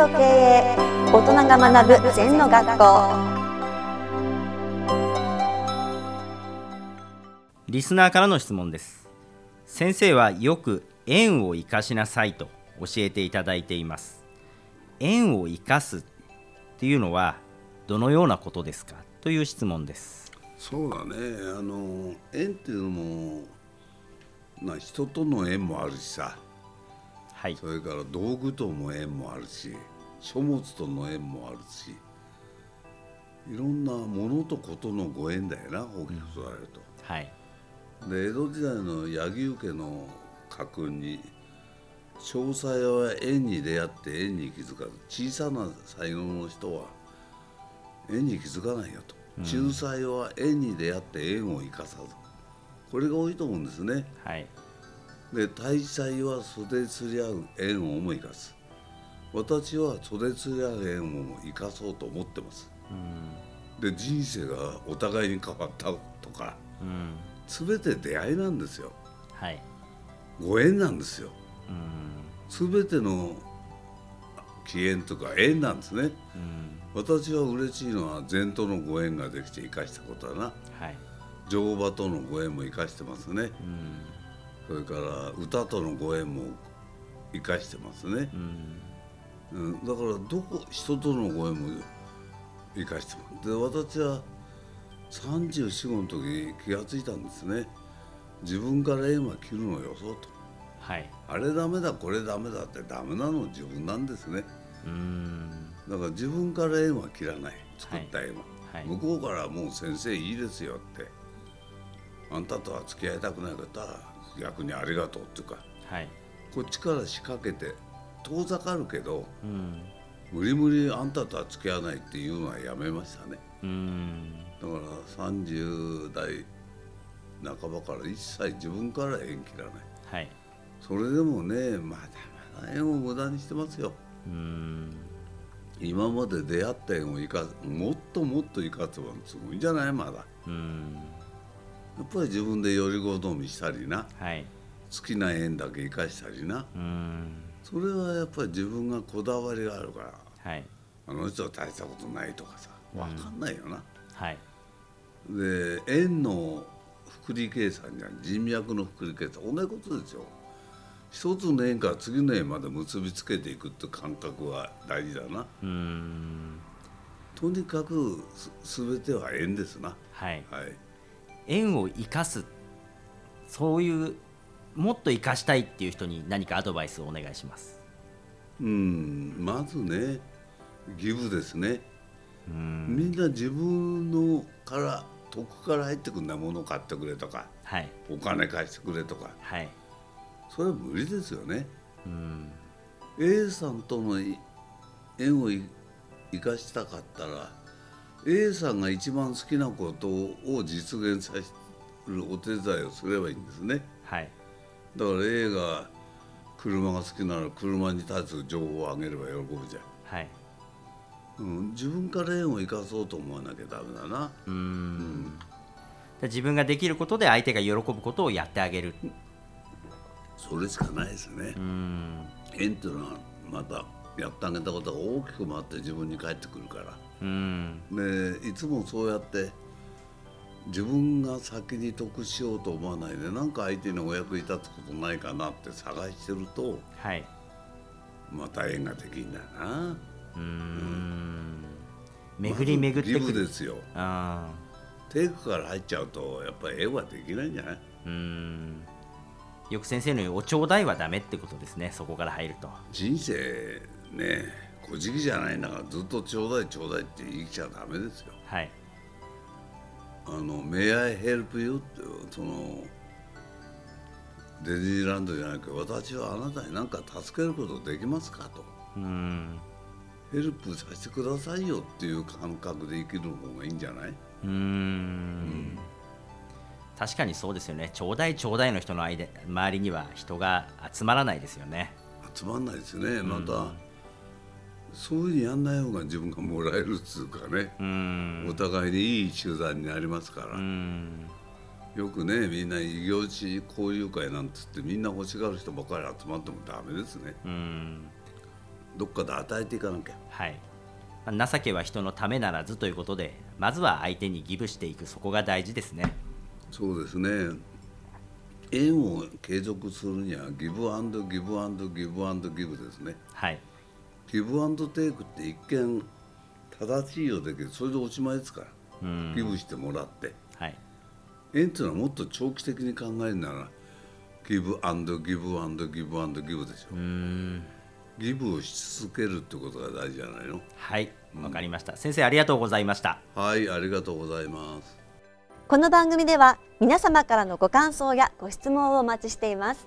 と経営大人が学ぶ禅の学校。リスナーからの質問です。先生はよく縁を生かしなさいと教えていただいています。縁を生かすっていうのはどのようなことですか？という質問です。そうだね。あの縁っていうのもな人との縁もあるしさはい。それから道具との縁もあるし書物との縁もあるしいろんなものとことのご縁だよな大きく捉えると。はい。で江戸時代の柳生家の家訓に「詳細は縁に出会って縁に気づかず小さな才能の人は縁に気づかないよ」と「仲裁は縁に出会って縁を生かさず」これが多いと思うんですね。はいで大祭は袖釣り合う縁をも生かす。私は袖釣り合う縁をも生かそうと思ってます。で人生がお互いに変わったとかうん。全て出会いなんですよ。はい。ご縁なんですよ。うん。全ての起縁とか縁なんですね。うん。私は嬉しいのは禅とのご縁ができて生かしたことだな。はい。乗馬とのご縁も生かしてますね。うんそれから歌とのご縁も生かしてますね。う、ん。うん、だからどこ人とのご縁も生かしてます。で私は34の時気がついたんですね。自分から縁は切るのよそうとはい。あれダメだこれダメだってダメなの自分なんですね。うん。だから自分から縁は切らない。作った縁は、はい。向こうからもう先生いいですよってあんたとは付き合いたくない方は逆にありがとうっていうかはい。こっちから仕掛けて遠ざかるけどうん。無理無理あんたとは付き合わないっていうのはやめましたね。うん。だから30代半ばから一切自分から縁切らない。はい。それでもねまだまだ縁を無駄にしてますよ。うん。今まで出会った縁を生かすもっともっと生かせばすごいんじゃない？まだ。やうんっぱり自分でより好みしたりな。はい。好きな縁だけ生かしたりな。うん。それはやっぱり自分がこだわりがあるから。はい。あの人は大したことないとかさ分かんないよな、はい。で円の複利計算じゃん。人脈の複利計算。同じことですよ。一つの円から次の円まで結びつけていくって感覚は大事だな。うん。とにかくす全ては円ですな。はい。はい縁を生かす。そういうもっと生かしたいっていう人に何かアドバイスをお願いします。うんまずねギブですね。うん。みんな自分のから得から入ってくんだものを買ってくれとか。はい。お金貸してくれとか。はい。それは無理ですよね。うん。A さんとの縁をい生かしたかったら A さんが一番好きなことを実現させるお手伝いをすればいいんですね。はい。だから A が車が好きなら車に対する情報をあげれば喜ぶじゃん、はい。うん、自分から縁を生かそうと思わなきゃダメだな。うん。で自分ができることで相手が喜ぶことをやってあげる。それしかないですね。うん。縁っていうのはまたやってあげたことが大きく回って自分に返ってくるからうん。でいつもそうやって自分が先に得しようと思わないで何か相手にお役に立つことないかなって探してるとはい。また縁ができんだよな。うん。巡り巡ってくる。ですよ。あテイクから入っちゃうとやっぱり縁はできないんじゃない？ーうん。よく先生の言うおちょうだいはダメってことですねそこから入ると。人生ね小じきじゃないんだからずっとちょうだいちょうだいって言いちゃダメですよ。はい。あの「May I help you?」ってそのディズニーランドじゃなく私はあなたに何か助けることできますかと。うんヘルプさせてくださいよっていう感覚で生きる方がいいんじゃない？うーん。確かにそうですよね。ちょうだいちょうだいの人の間周りには人が集まらないですよね。集まんないですね。また、そういうふうにやんない方が自分がもらえるっつうかね、お互いにいい集団になりますから、よくねみんな異業種交流会なんつってみんな欲しがる人ばかり集まってもダメですね。どっかで与えていかなきゃ。はい。まあ情けは人のためならずということでまずは相手にギブしていくそこが大事ですね。そうですね。縁を継続するにはギブアンドギブアンドギブアンドギブですね。はいギブアンドテイクって一見正しいようだけどそれでおしまいですから。うん。ギブしてもらって。はい。縁っていうのはもっと長期的に考えるならギブアンドギブアンドギブアンドギブでしょ。うギブをし続けるってことが大事じゃないの？はい。わかりました、先生ありがとうございました。はいありがとうございます。この番組では皆様からのご感想やご質問をお待ちしています